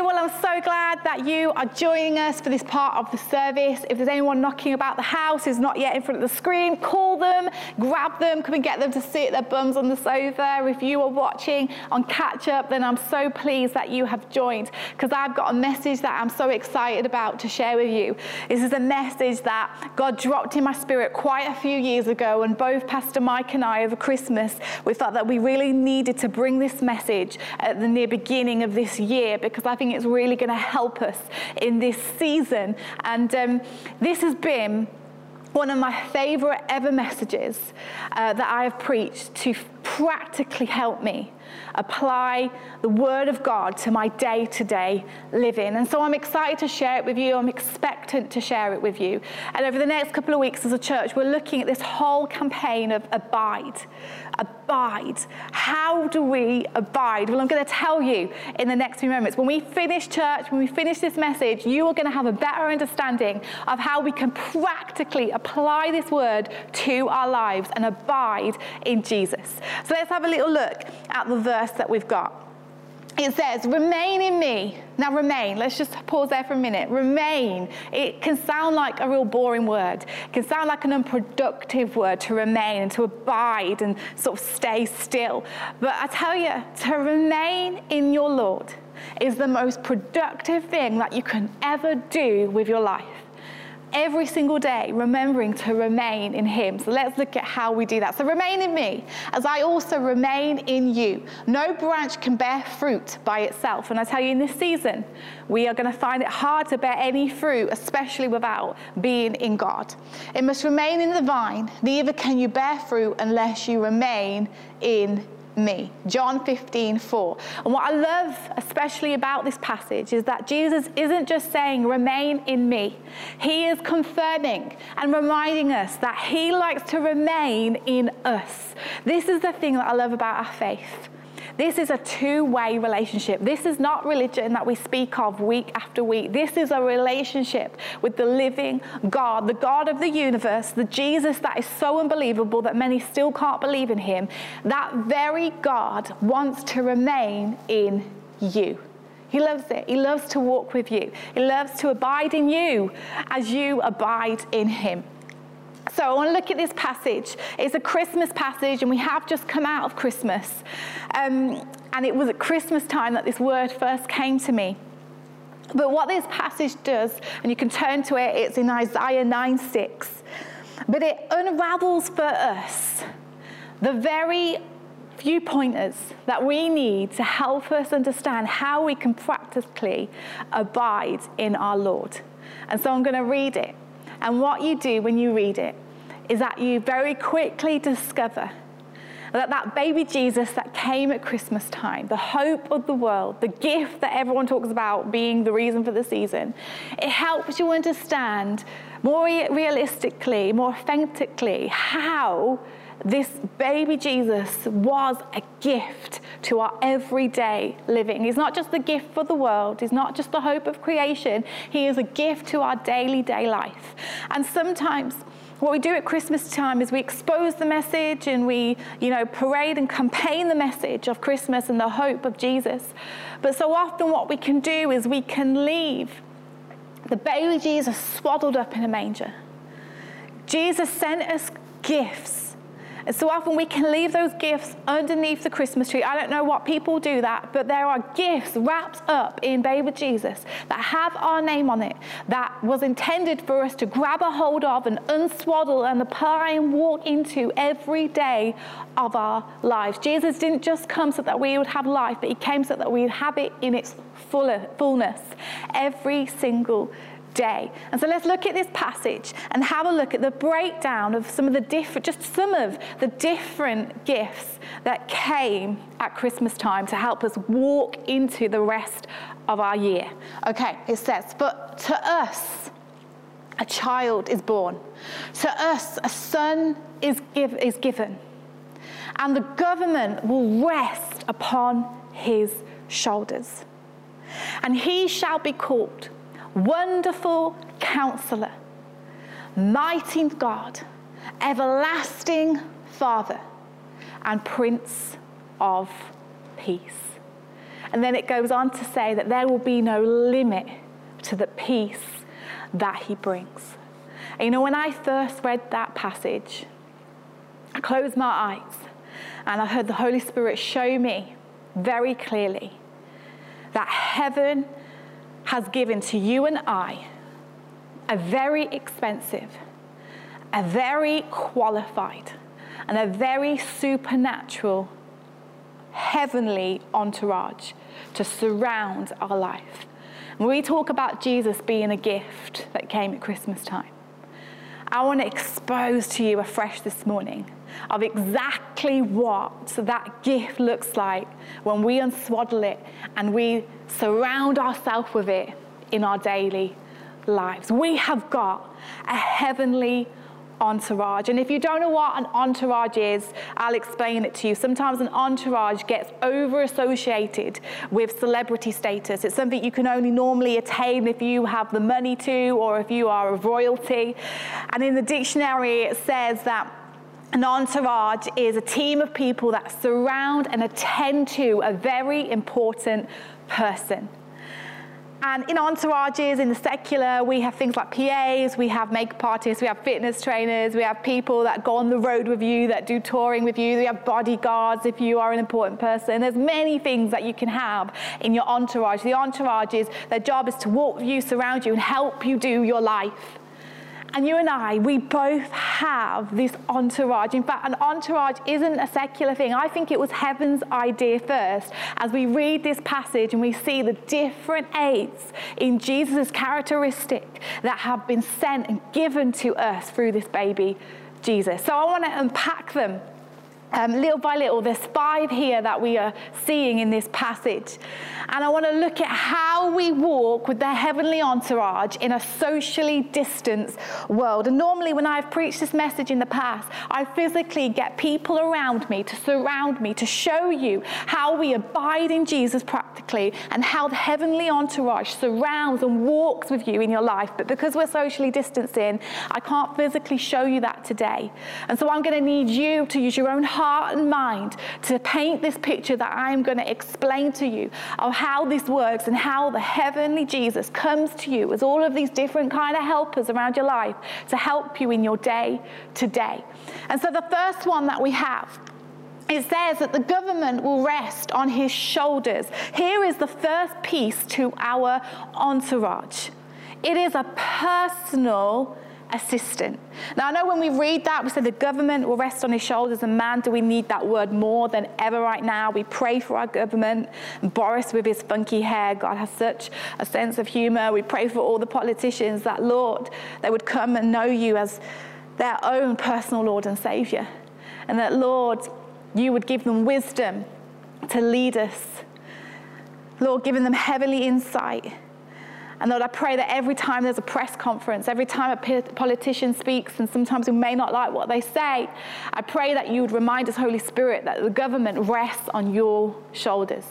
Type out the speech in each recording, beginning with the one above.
Well, I'm so glad that you are joining us for this part of the service. If there's anyone knocking about the house who's not yet in front of the screen, call them, grab them, come and get them to sit their bums on the sofa. If you are watching on catch up, then I'm so pleased that you have joined because I've got a message that I'm so excited about to share with you. This is a message that God dropped in my spirit quite a few years ago, and both Pastor Mike and I over Christmas, we thought that we really needed to bring this message at the near beginning of this year because I think it's really going to help us in this season. And um, this has been one of my favorite ever messages uh, that I have preached to practically help me apply the Word of God to my day to day living. And so I'm excited to share it with you. I'm expectant to share it with you. And over the next couple of weeks as a church, we're looking at this whole campaign of abide. Abide. How do we abide? Well, I'm going to tell you in the next few moments. When we finish church, when we finish this message, you are going to have a better understanding of how we can practically apply this word to our lives and abide in Jesus. So let's have a little look at the verse that we've got. It says, remain in me. Now, remain, let's just pause there for a minute. Remain. It can sound like a real boring word. It can sound like an unproductive word to remain and to abide and sort of stay still. But I tell you, to remain in your Lord is the most productive thing that you can ever do with your life every single day, remembering to remain in Him. So let's look at how we do that. So remain in me as I also remain in you. No branch can bear fruit by itself. And I tell you, in this season, we are going to find it hard to bear any fruit, especially without being in God. It must remain in the vine, neither can you bear fruit unless you remain in me. John 15, 4. And what I love especially about this passage is that Jesus isn't just saying, remain in me. He is confirming and reminding us that he likes to remain in us. This is the thing that I love about our faith. This is a two way relationship. This is not religion that we speak of week after week. This is a relationship with the living God, the God of the universe, the Jesus that is so unbelievable that many still can't believe in him. That very God wants to remain in you. He loves it. He loves to walk with you. He loves to abide in you as you abide in him. So I want to look at this passage. It's a Christmas passage, and we have just come out of Christmas. Um, and it was at Christmas time that this word first came to me. But what this passage does, and you can turn to it, it's in Isaiah 9 6. But it unravels for us the very few pointers that we need to help us understand how we can practically abide in our Lord. And so I'm going to read it. And what you do when you read it is that you very quickly discover that that baby Jesus that came at Christmas time, the hope of the world, the gift that everyone talks about being the reason for the season, it helps you understand more realistically, more authentically how this baby Jesus was a gift to our everyday living. He's not just the gift for the world, he's not just the hope of creation, he is a gift to our daily day life. And sometimes what we do at Christmas time is we expose the message and we, you know, parade and campaign the message of Christmas and the hope of Jesus. But so often what we can do is we can leave the baby Jesus swaddled up in a manger. Jesus sent us gifts and so often we can leave those gifts underneath the Christmas tree. I don't know what people do that, but there are gifts wrapped up in baby Jesus that have our name on it, that was intended for us to grab a hold of and unswaddle and apply and walk into every day of our lives. Jesus didn't just come so that we would have life, but he came so that we would have it in its fuller, fullness every single And so let's look at this passage and have a look at the breakdown of some of the different, just some of the different gifts that came at Christmas time to help us walk into the rest of our year. Okay, it says, but to us, a child is born. To us, a son is, give, is given. And the government will rest upon his shoulders. And he shall be called Wonderful Counselor, Mighty God, Everlasting Father, and Prince of Peace. And then it goes on to say that there will be no limit to the peace that he brings. And you know, when I first read that passage, I closed my eyes and I heard the Holy Spirit show me very clearly that heaven has given to you and I a very expensive, a very qualified, and a very supernatural heavenly entourage to surround our life. We talk about Jesus being a gift that came at Christmas time, I want to expose to you afresh this morning of exactly what that gift looks like when we unswaddle it and we surround ourselves with it in our daily lives. We have got a heavenly entourage. And if you don't know what an entourage is, I'll explain it to you. Sometimes an entourage gets over associated with celebrity status. It's something you can only normally attain if you have the money to or if you are of royalty. And in the dictionary, it says that an entourage is a team of people that surround and attend to a very important person. And in entourages, in the secular, we have things like PAs, we have makeup artists, we have fitness trainers, we have people that go on the road with you, that do touring with you, we have bodyguards if you are an important person. There's many things that you can have in your entourage. The entourage is, their job is to walk with you, surround you, and help you do your life. And you and I, we both have this entourage. In fact, an entourage isn't a secular thing. I think it was heaven's idea first as we read this passage and we see the different aids in Jesus' characteristic that have been sent and given to us through this baby Jesus. So I want to unpack them um, little by little, there's five here that we are seeing in this passage. And I want to look at how we walk with the heavenly entourage in a socially distanced world. And normally, when I've preached this message in the past, I physically get people around me to surround me to show you how we abide in Jesus practically and how the heavenly entourage surrounds and walks with you in your life. But because we're socially distancing, I can't physically show you that today. And so I'm going to need you to use your own heart and mind to paint this picture that I'm going to explain to you of how this works and how the heavenly Jesus comes to you as all of these different kind of helpers around your life to help you in your day to day. And so the first one that we have it says that the government will rest on his shoulders. Here is the first piece to our entourage. It is a personal assistant. Now, I know when we read that, we say the government will rest on his shoulders, and man, do we need that word more than ever right now. We pray for our government. Boris, with his funky hair, God has such a sense of humor. We pray for all the politicians that, Lord, they would come and know you as their own personal Lord and Savior. And that, Lord, you would give them wisdom to lead us. Lord, giving them heavenly insight and Lord, I pray that every time there's a press conference, every time a politician speaks, and sometimes we may not like what they say, I pray that you would remind us, Holy Spirit, that the government rests on your shoulders.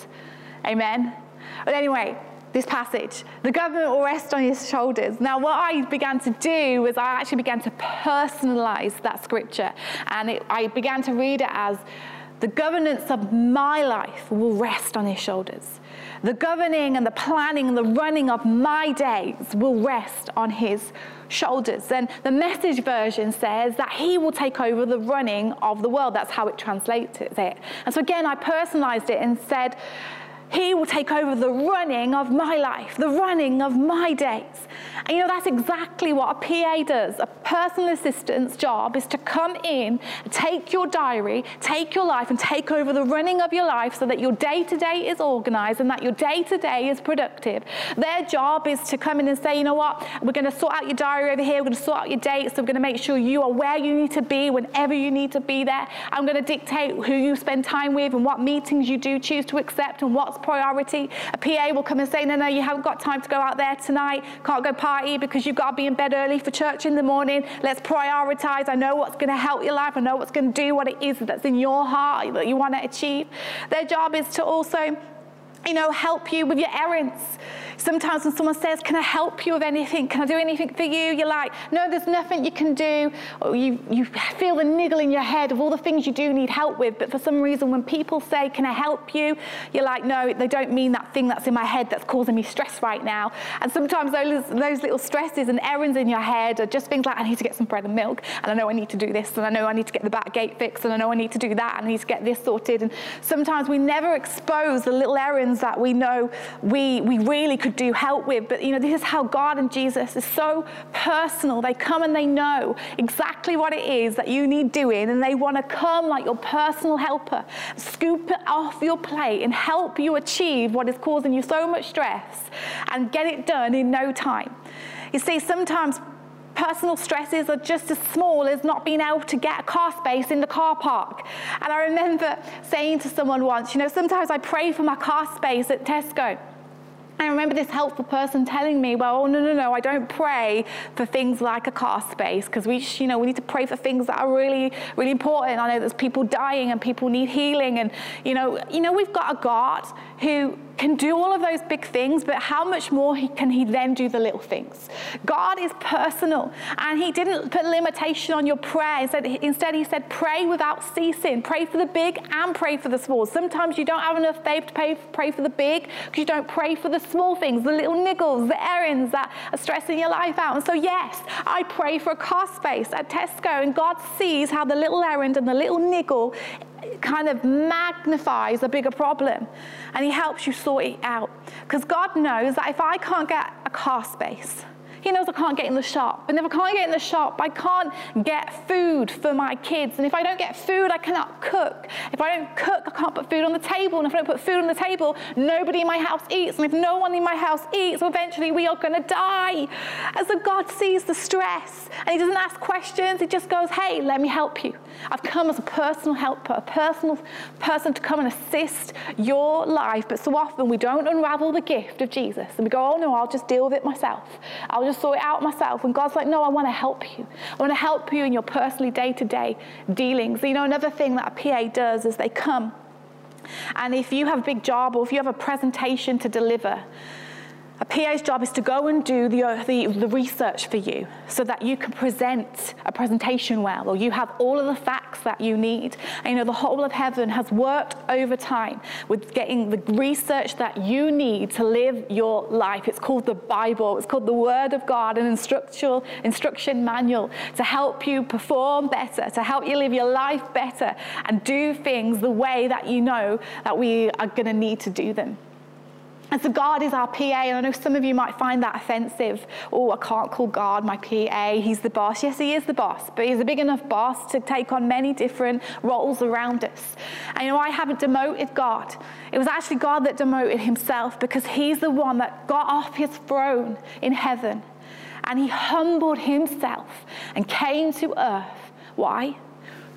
Amen. But anyway, this passage. The government will rest on your shoulders. Now, what I began to do was I actually began to personalize that scripture. And it, I began to read it as the governance of my life will rest on his shoulders. The governing and the planning and the running of my days will rest on his shoulders. And the message version says that he will take over the running of the world. That's how it translates it. And so again, I personalized it and said, he will take over the running of my life, the running of my days. And you know, that's exactly what a PA does. A personal assistant's job is to come in, take your diary, take your life, and take over the running of your life so that your day to day is organized and that your day to day is productive. Their job is to come in and say, you know what, we're going to sort out your diary over here, we're going to sort out your dates, we're going to make sure you are where you need to be whenever you need to be there. I'm going to dictate who you spend time with and what meetings you do choose to accept and what's priority. A PA will come and say, no, no, you haven't got time to go out there tonight, can't go party because you've got to be in bed early for church in the morning. Let's prioritize. I know what's going to help your life. I know what's going to do what it is that's in your heart that you want to achieve. Their job is to also you know, help you with your errands. Sometimes when someone says, Can I help you with anything? Can I do anything for you? You're like, No, there's nothing you can do. Or you, you feel the niggle in your head of all the things you do need help with. But for some reason, when people say, Can I help you? You're like, No, they don't mean that thing that's in my head that's causing me stress right now. And sometimes those, those little stresses and errands in your head are just things like, I need to get some bread and milk. And I know I need to do this. And I know I need to get the back gate fixed. And I know I need to do that. And I need to get this sorted. And sometimes we never expose the little errands that we know we, we really could do help with. But, you know, this is how God and Jesus is so personal. They come and they know exactly what it is that you need doing. And they want to come like your personal helper, scoop it off your plate and help you achieve what is causing you so much stress and get it done in no time. You see, sometimes personal stresses are just as small as not being able to get a car space in the car park. And I remember saying to someone once, you know, sometimes I pray for my car space at Tesco. I remember this helpful person telling me, well, oh, no, no, no, I don't pray for things like a car space because we, you know, we need to pray for things that are really, really important. I know there's people dying and people need healing. And, you know, you know, we've got a God who can do all of those big things, but how much more he, can he then do the little things? God is personal, and he didn't put limitation on your prayer. Instead, instead, he said, pray without ceasing. Pray for the big and pray for the small. Sometimes you don't have enough faith to pray, pray for the big because you don't pray for the small things, the little niggles, the errands that are stressing your life out. And so, yes, I pray for a car space at Tesco, and God sees how the little errand and the little niggle kind of magnifies a bigger problem and he helps you sort it out. Because God knows that if I can't get a car space, he knows I can't get in the shop. And if I can't get in the shop, I can't get food for my kids. And if I don't get food, I cannot cook. If I don't cook, I can't put food on the table. And if I don't put food on the table, nobody in my house eats. And if no one in my house eats, well, eventually we are going to die. And so God sees the stress and He doesn't ask questions. He just goes, hey, let me help you. I've come as a personal helper, a personal person to come and assist your life. But so often we don't unravel the gift of Jesus and we go, oh no, I'll just deal with it myself. I'll just sort it out myself. And God's like, no, I want to help you. I want to help you in your personally day to day dealings. You know, another thing that a PA does is they come. And if you have a big job or if you have a presentation to deliver, a PA's job is to go and do the, uh, the, the, research for you so that you can present a presentation well or you have all of the facts that you need. And you know, the whole of heaven has worked over time with getting the research that you need to live your life. It's called the Bible, it's called the Word of God, an instructional instruction manual to help you perform better, to help you live your life better and do things the way that you know that we are going to need to do them. And so God is our PA, and I know some of you might find that offensive. Oh, I can't call God my PA. He's the boss. Yes, he is the boss, but he's a big enough boss to take on many different roles around us. And you know, I haven't demoted God. It was actually God that demoted himself because he's the one that got off his throne in heaven and he humbled himself and came to earth. Why?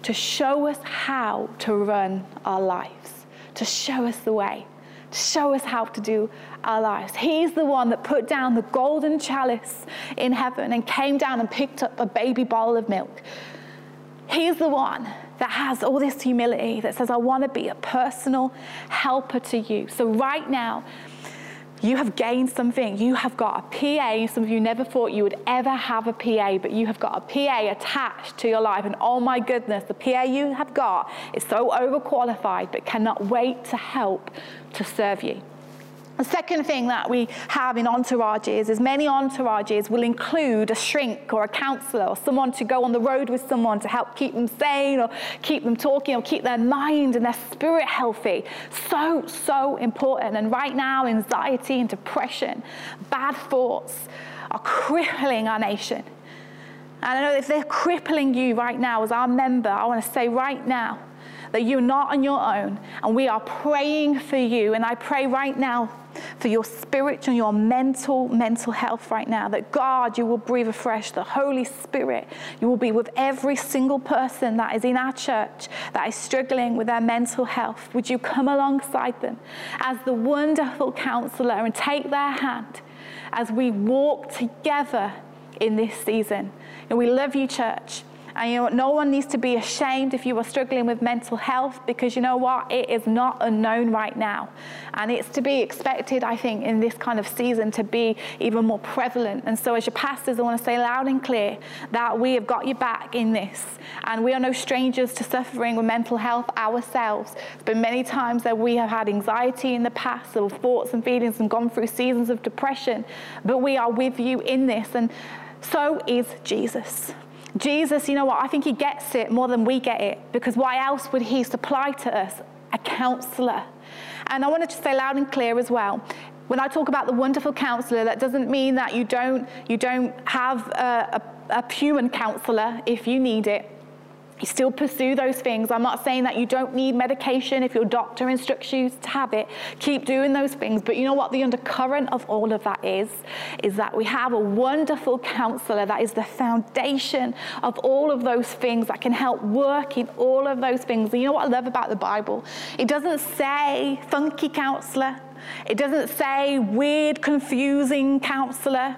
To show us how to run our lives, to show us the way to show us how to do our lives. He's the one that put down the golden chalice in heaven and came down and picked up a baby bowl of milk. He's the one that has all this humility that says, I want to be a personal helper to you. So, right now, you have gained something. You have got a PA. Some of you never thought you would ever have a PA, but you have got a PA attached to your life. And oh my goodness, the PA you have got is so overqualified, but cannot wait to help to serve you. The second thing that we have in entourages is many entourages will include a shrink or a counselor or someone to go on the road with someone to help keep them sane or keep them talking or keep their mind and their spirit healthy. So, so important. And right now, anxiety and depression, bad thoughts are crippling our nation. And I know if they're crippling you right now as our member, I want to say right now, that you're not on your own, and we are praying for you. And I pray right now for your spiritual, your mental, mental health right now. That God, you will breathe afresh. The Holy Spirit, you will be with every single person that is in our church that is struggling with their mental health. Would you come alongside them as the wonderful counselor and take their hand as we walk together in this season? And we love you, church. And you know? No one needs to be ashamed if you are struggling with mental health because you know what? It is not unknown right now. And it's to be expected, I think, in this kind of season to be even more prevalent. And so, as your pastors, I want to say loud and clear that we have got your back in this. And we are no strangers to suffering with mental health ourselves. There's been many times that we have had anxiety in the past, or thoughts and feelings, and gone through seasons of depression. But we are with you in this. And so is Jesus. Jesus, you know what? I think he gets it more than we get it because why else would he supply to us a counselor? And I wanted to say loud and clear as well. When I talk about the wonderful counselor, that doesn't mean that you don't, you don't have a, a, a human counselor if you need it you still pursue those things. I'm not saying that you don't need medication if your doctor instructs you to have it. Keep doing those things. But you know what the undercurrent of all of that is? Is that we have a wonderful counselor that is the foundation of all of those things that can help work in all of those things. And you know what I love about the Bible? It doesn't say funky counselor. It doesn't say weird, confusing counselor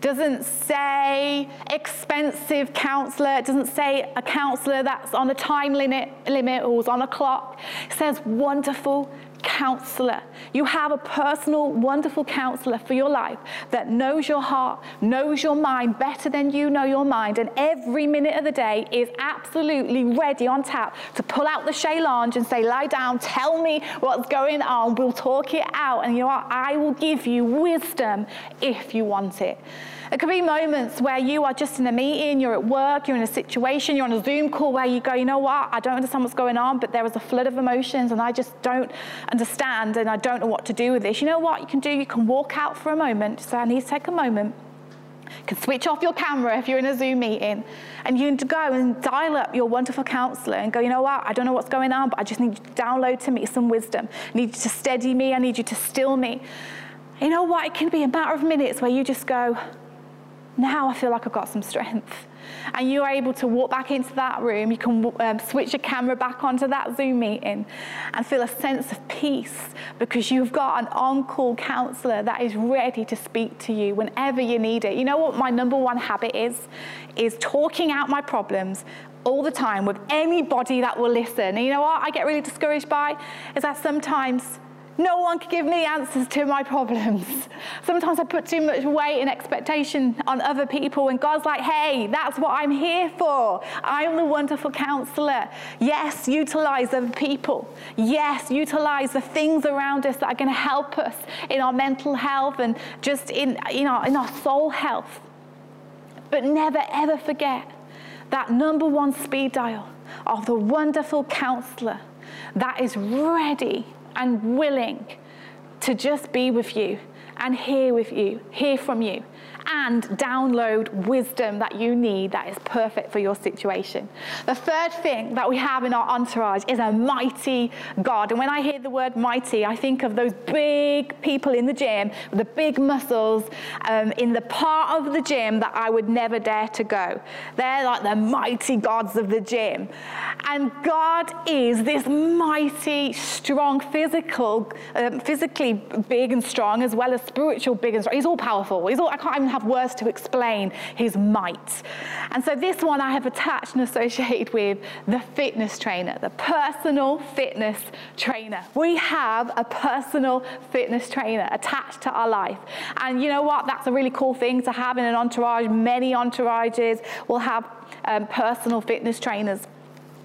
doesn't say expensive counselor. It doesn't say a counselor that's on a time limit, limit or is on a clock. It says wonderful counselor. You have a personal, wonderful counselor for your life that knows your heart, knows your mind better than you know your mind, and every minute of the day is absolutely ready on tap to pull out the Lounge and say, Lie down, tell me what's going on, we'll talk it out, and you know what? I will give you wisdom if you want it. It could be moments where you are just in a meeting, you're at work, you're in a situation, you're on a Zoom call where you go, you know what, I don't understand what's going on, but there is a flood of emotions and I just don't understand and I don't know what to do with this. You know what you can do? You can walk out for a moment, say, I need to take a moment. You can switch off your camera if you're in a Zoom meeting and you can go and dial up your wonderful counselor and go, you know what, I don't know what's going on, but I just need you to download to me some wisdom. I need you to steady me, I need you to still me. You know what? It can be a matter of minutes where you just go, now I feel like I've got some strength. And you are able to walk back into that room. You can um, switch your camera back onto that Zoom meeting and feel a sense of peace because you've got an on call counselor that is ready to speak to you whenever you need it. You know what my number one habit is? Is talking out my problems all the time with anybody that will listen. And you know what I get really discouraged by? Is that sometimes no one can give me answers to my problems. Sometimes I put too much weight and expectation on other people, and God's like, hey, that's what I'm here for. I'm the wonderful counselor. Yes, utilize other people. Yes, utilize the things around us that are going to help us in our mental health and just in, in, our, in our soul health. But never, ever forget that number one speed dial of the wonderful counselor that is ready and willing to just be with you and hear with you, hear from you and download wisdom that you need that is perfect for your situation. The third thing that we have in our entourage is a mighty God. And when I hear the word mighty, I think of those big people in the gym with the big muscles um, in the part of the gym that I would never dare to go. They're like the mighty gods of the gym. And God is this mighty, strong, physical, um, physically big and strong, as well as spiritual big and strong. He's all powerful. He's all, I can't even have words to explain his might. And so this one I have attached and associated with the fitness trainer, the personal fitness trainer. We have a personal fitness trainer attached to our life. And you know what? That's a really cool thing to have in an entourage. Many entourages will have um, personal fitness trainers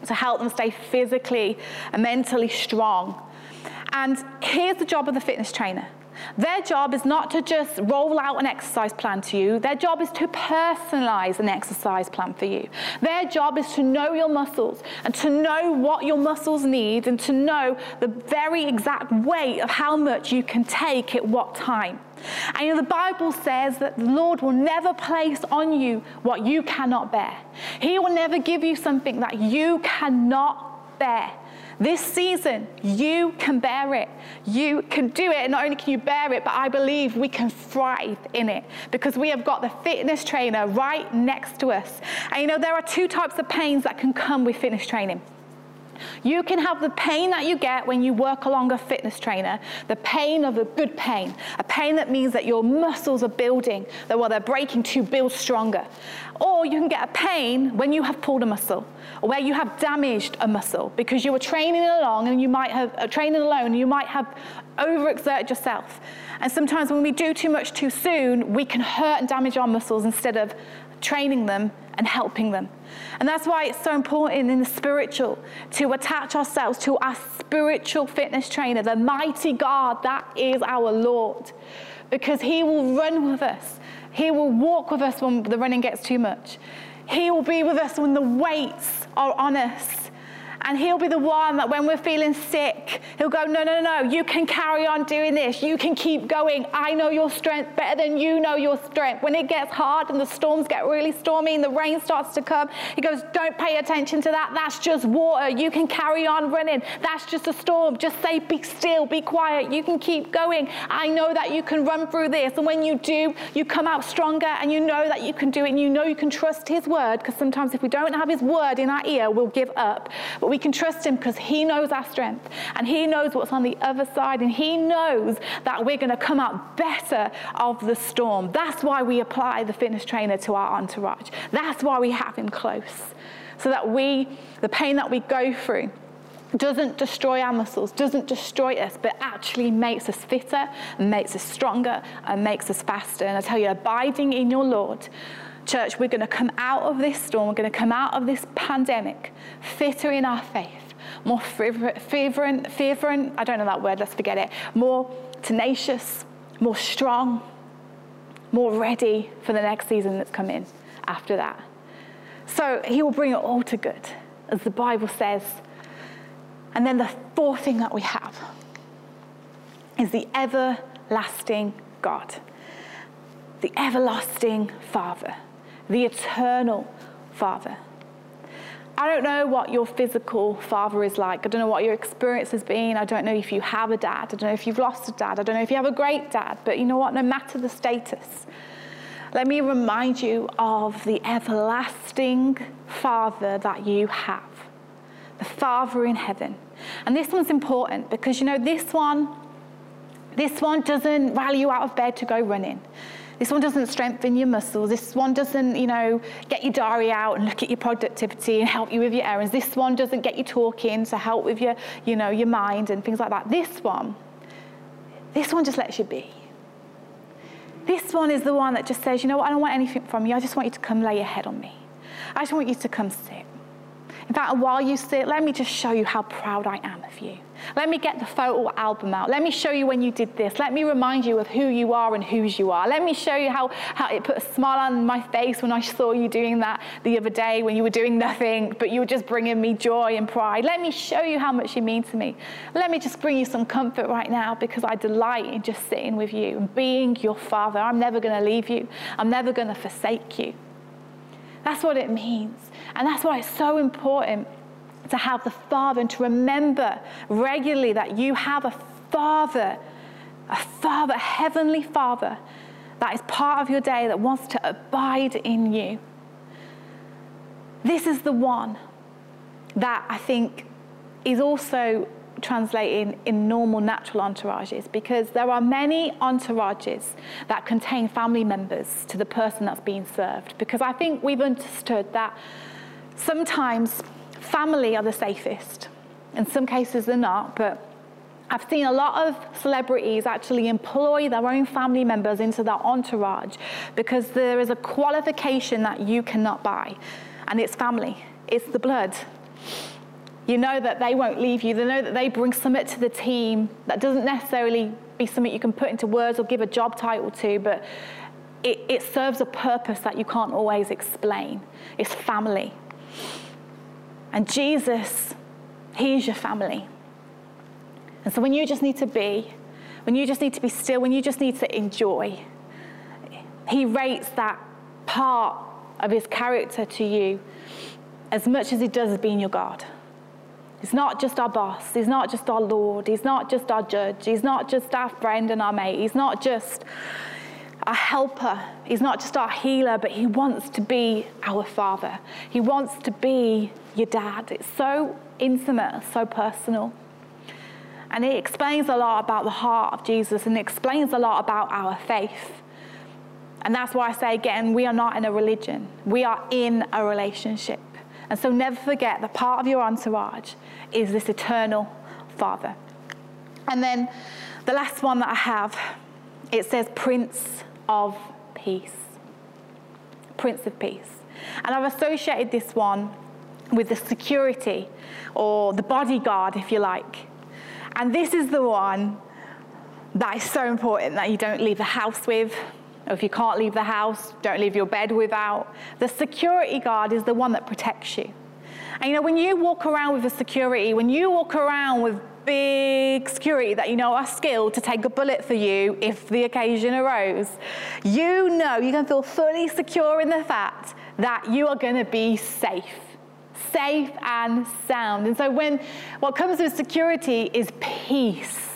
to help them stay physically and mentally strong. And here's the job of the fitness trainer their job is not to just roll out an exercise plan to you. Their job is to personalize an exercise plan for you. Their job is to know your muscles and to know what your muscles need and to know the very exact weight of how much you can take at what time. And you know, the Bible says that the Lord will never place on you what you cannot bear. He will never give you something that you cannot bear. This season, you can bear it. You can do it. And not only can you bear it, but I believe we can thrive in it because we have got the fitness trainer right next to us. And you know, there are two types of pains that can come with fitness training. You can have the pain that you get when you work along a fitness trainer, the pain of a good pain, a pain that means that your muscles are building, that while they're breaking to build stronger. Or you can get a pain when you have pulled a muscle, or where you have damaged a muscle because you were training along and you might have uh, training alone, you might have overexerted yourself. And sometimes when we do too much too soon, we can hurt and damage our muscles instead of training them and helping them. And that's why it's so important in the spiritual to attach ourselves to our spiritual fitness trainer, the mighty God that is our Lord, because He will run with us. He will walk with us when the running gets too much. He will be with us when the weights are on us. And he'll be the one that when we're feeling sick, he'll go, No, no, no, you can carry on doing this. You can keep going. I know your strength better than you know your strength. When it gets hard and the storms get really stormy and the rain starts to come, he goes, Don't pay attention to that. That's just water. You can carry on running. That's just a storm. Just say, Be still, be quiet. You can keep going. I know that you can run through this. And when you do, you come out stronger and you know that you can do it and you know you can trust his word because sometimes if we don't have his word in our ear, we'll give up. But we can trust Him because He knows our strength and He knows what's on the other side and He knows that we're going to come out better of the storm. That's why we apply the fitness trainer to our entourage. That's why we have Him close. So that we, the pain that we go through, doesn't destroy our muscles, doesn't destroy us, but actually makes us fitter makes us stronger and makes us faster. And I tell you, abiding in your Lord Church, we're going to come out of this storm, we're going to come out of this pandemic fitter in our faith, more fervent, fervent, I don't know that word, let's forget it, more tenacious, more strong, more ready for the next season that's coming after that. So he will bring it all to good, as the Bible says. And then the fourth thing that we have is the everlasting God, the everlasting Father the eternal Father. I don't know what your physical father is like. I don't know what your experience has been. I don't know if you have a dad. I don't know if you've lost a dad. I don't know if you have a great dad. But you know what? No matter the status, let me remind you of the everlasting Father that you have the Father in heaven. And this one's important because you know, this one. This one doesn't rally you out of bed to go running. This one doesn't strengthen your muscles. This one doesn't, you know, get your diary out and look at your productivity and help you with your errands. This one doesn't get you talking to help with your, you know, your mind and things like that. This one, this one just lets you be. This one is the one that just says, you know what, I don't want anything from you. I just want you to come lay your head on me. I just want you to come sit. In fact, while you sit, let me just show you how proud I am of you. Let me get the photo album out. Let me show you when you did this. Let me remind you of who you are and whose you are. Let me show you how, how it put a smile on my face when I saw you doing that the other day when you were doing nothing, but you were just bringing me joy and pride. Let me show you how much you mean to me. Let me just bring you some comfort right now because I delight in just sitting with you and being your father. I'm never going to leave you, I'm never going to forsake you. That's what it means. And that's why it's so important to have the Father and to remember regularly that you have a Father, a Father, a Heavenly Father that is part of your day that wants to abide in you. This is the one that I think is also translating in normal natural entourages because there are many entourages that contain family members to the person that's being served because I think we've understood that sometimes family are the safest. In some cases, they're not, but I've seen a lot of celebrities actually employ their own family members into their entourage because there is a qualification that you cannot buy, and it's family, it's the blood. You know that they won't leave you, they know that they bring something to the team that doesn't necessarily be something you can put into words or give a job title to, but it, it serves a purpose that you can't always explain. It's family. And Jesus, He's your family. And so when you just need to be, when you just need to be still, when you just need to enjoy, He rates that part of His character to you as much as He does as being your God. He's not just our boss. He's not just our Lord. He's not just our judge. He's not just our friend and our mate. He's not just our helper. He's not just our healer, but he wants to be our father. He wants to be your dad. It's so intimate, so personal. And it explains a lot about the heart of Jesus and it explains a lot about our faith. And that's why I say again, we are not in a religion, we are in a relationship. And so never forget that part of your entourage is this eternal Father. And then the last one that I have, it says Prince of Peace. Prince of Peace. And I've associated this one with the security or the bodyguard, if you like. And this is the one that is so important that you don't leave the house with. Or if you can't leave the house, don't leave your bed without. The security guard is the one that protects you. And you know, when you walk around with a security, when you walk around with big security that you know are skilled to take a bullet for you if the occasion arose, you know you can feel fully secure in the fact that you are going to be safe safe and sound. And so when what comes with security is peace.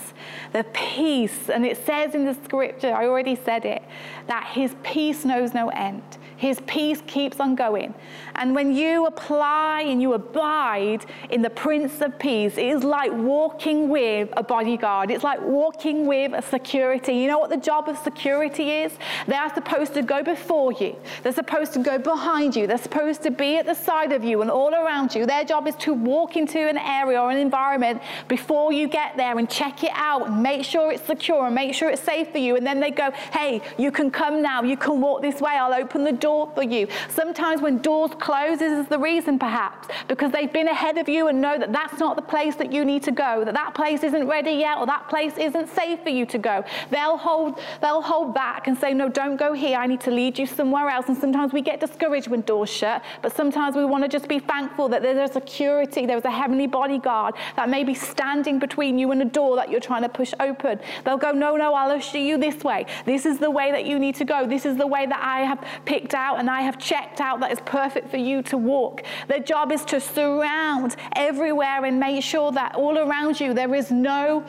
The peace, and it says in the scripture, I already said it, that his peace knows no end. His peace keeps on going. And when you apply and you abide in the Prince of Peace, it is like walking with a bodyguard. It's like walking with a security. You know what the job of security is? They are supposed to go before you, they're supposed to go behind you, they're supposed to be at the side of you and all around you. Their job is to walk into an area or an environment before you get there and check it out and make sure it's secure and make sure it's safe for you. And then they go, hey, you can come now, you can walk this way, I'll open the door for you. Sometimes when doors close, this is the reason perhaps, because they've been ahead of you and know that that's not the place that you need to go, that that place isn't ready yet or that place isn't safe for you to go. They'll hold, they'll hold back and say, no, don't go here. I need to lead you somewhere else. And sometimes we get discouraged when doors shut, but sometimes we want to just be thankful that there's a security, there's a heavenly bodyguard that may be standing between you and a door that you're trying to push open. They'll go, no, no, I'll usher you this way. This is the way that you need to go. This is the way that I have picked out and I have checked out that is perfect for you to walk. Their job is to surround everywhere and make sure that all around you there is no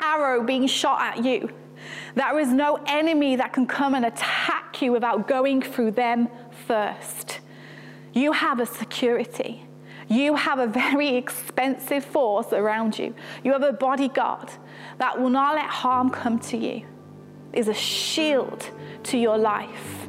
arrow being shot at you. There is no enemy that can come and attack you without going through them first. You have a security. You have a very expensive force around you. You have a bodyguard that will not let harm come to you, is a shield to your life.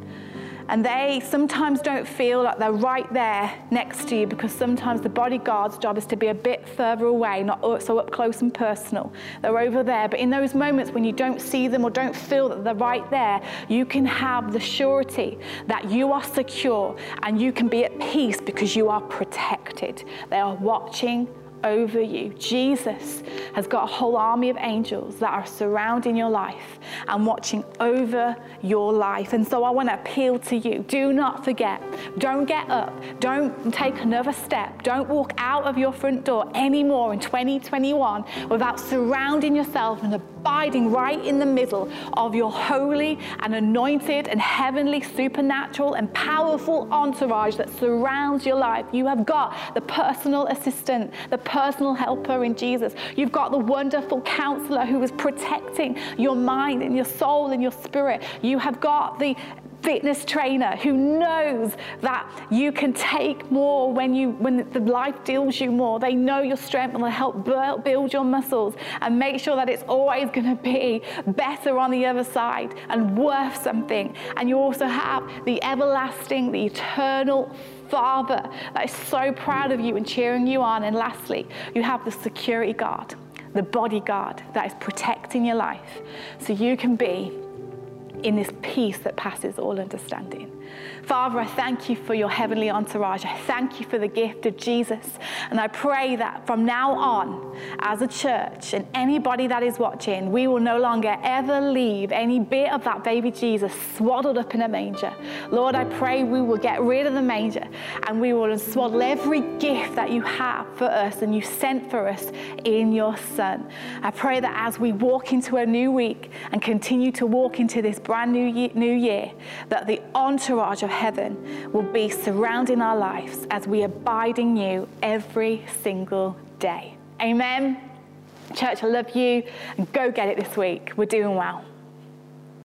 And they sometimes don't feel like they're right there next to you because sometimes the bodyguard's job is to be a bit further away, not so up close and personal. They're over there. But in those moments when you don't see them or don't feel that they're right there, you can have the surety that you are secure and you can be at peace because you are protected. They are watching over you. Jesus has got a whole army of angels that are surrounding your life and watching over your life. And so I want to appeal to you. Do not forget. Don't get up. Don't take another step. Don't walk out of your front door anymore in 2021 without surrounding yourself and abiding right in the middle of your holy and anointed and heavenly, supernatural and powerful entourage that surrounds your life. You have got the personal assistant, the personal helper in Jesus. You've got the wonderful counselor who is protecting your mind and your soul and your spirit. You have got the fitness trainer who knows that you can take more when you when the life deals you more. They know your strength and will help build your muscles and make sure that it's always going to be better on the other side and worth something. And you also have the everlasting the eternal Father that is so proud of you and cheering you on. And lastly, you have the security guard, the bodyguard that is protecting your life. So you can be in this peace that passes all understanding. Father, I thank you for your heavenly entourage. I thank you for the gift of Jesus. And I pray that from now on, as a church and anybody that is watching, we will no longer ever leave any bit of that baby Jesus swaddled up in a manger. Lord, I pray we will get rid of the manger and we will swaddle every gift that you have for us and you sent for us in your Son. I pray that as we walk into a new week and continue to walk into this brand new year, new year that the entourage of heaven will be surrounding our lives as we abide in you every single day. Amen. Church, I love you and go get it this week. We're doing well.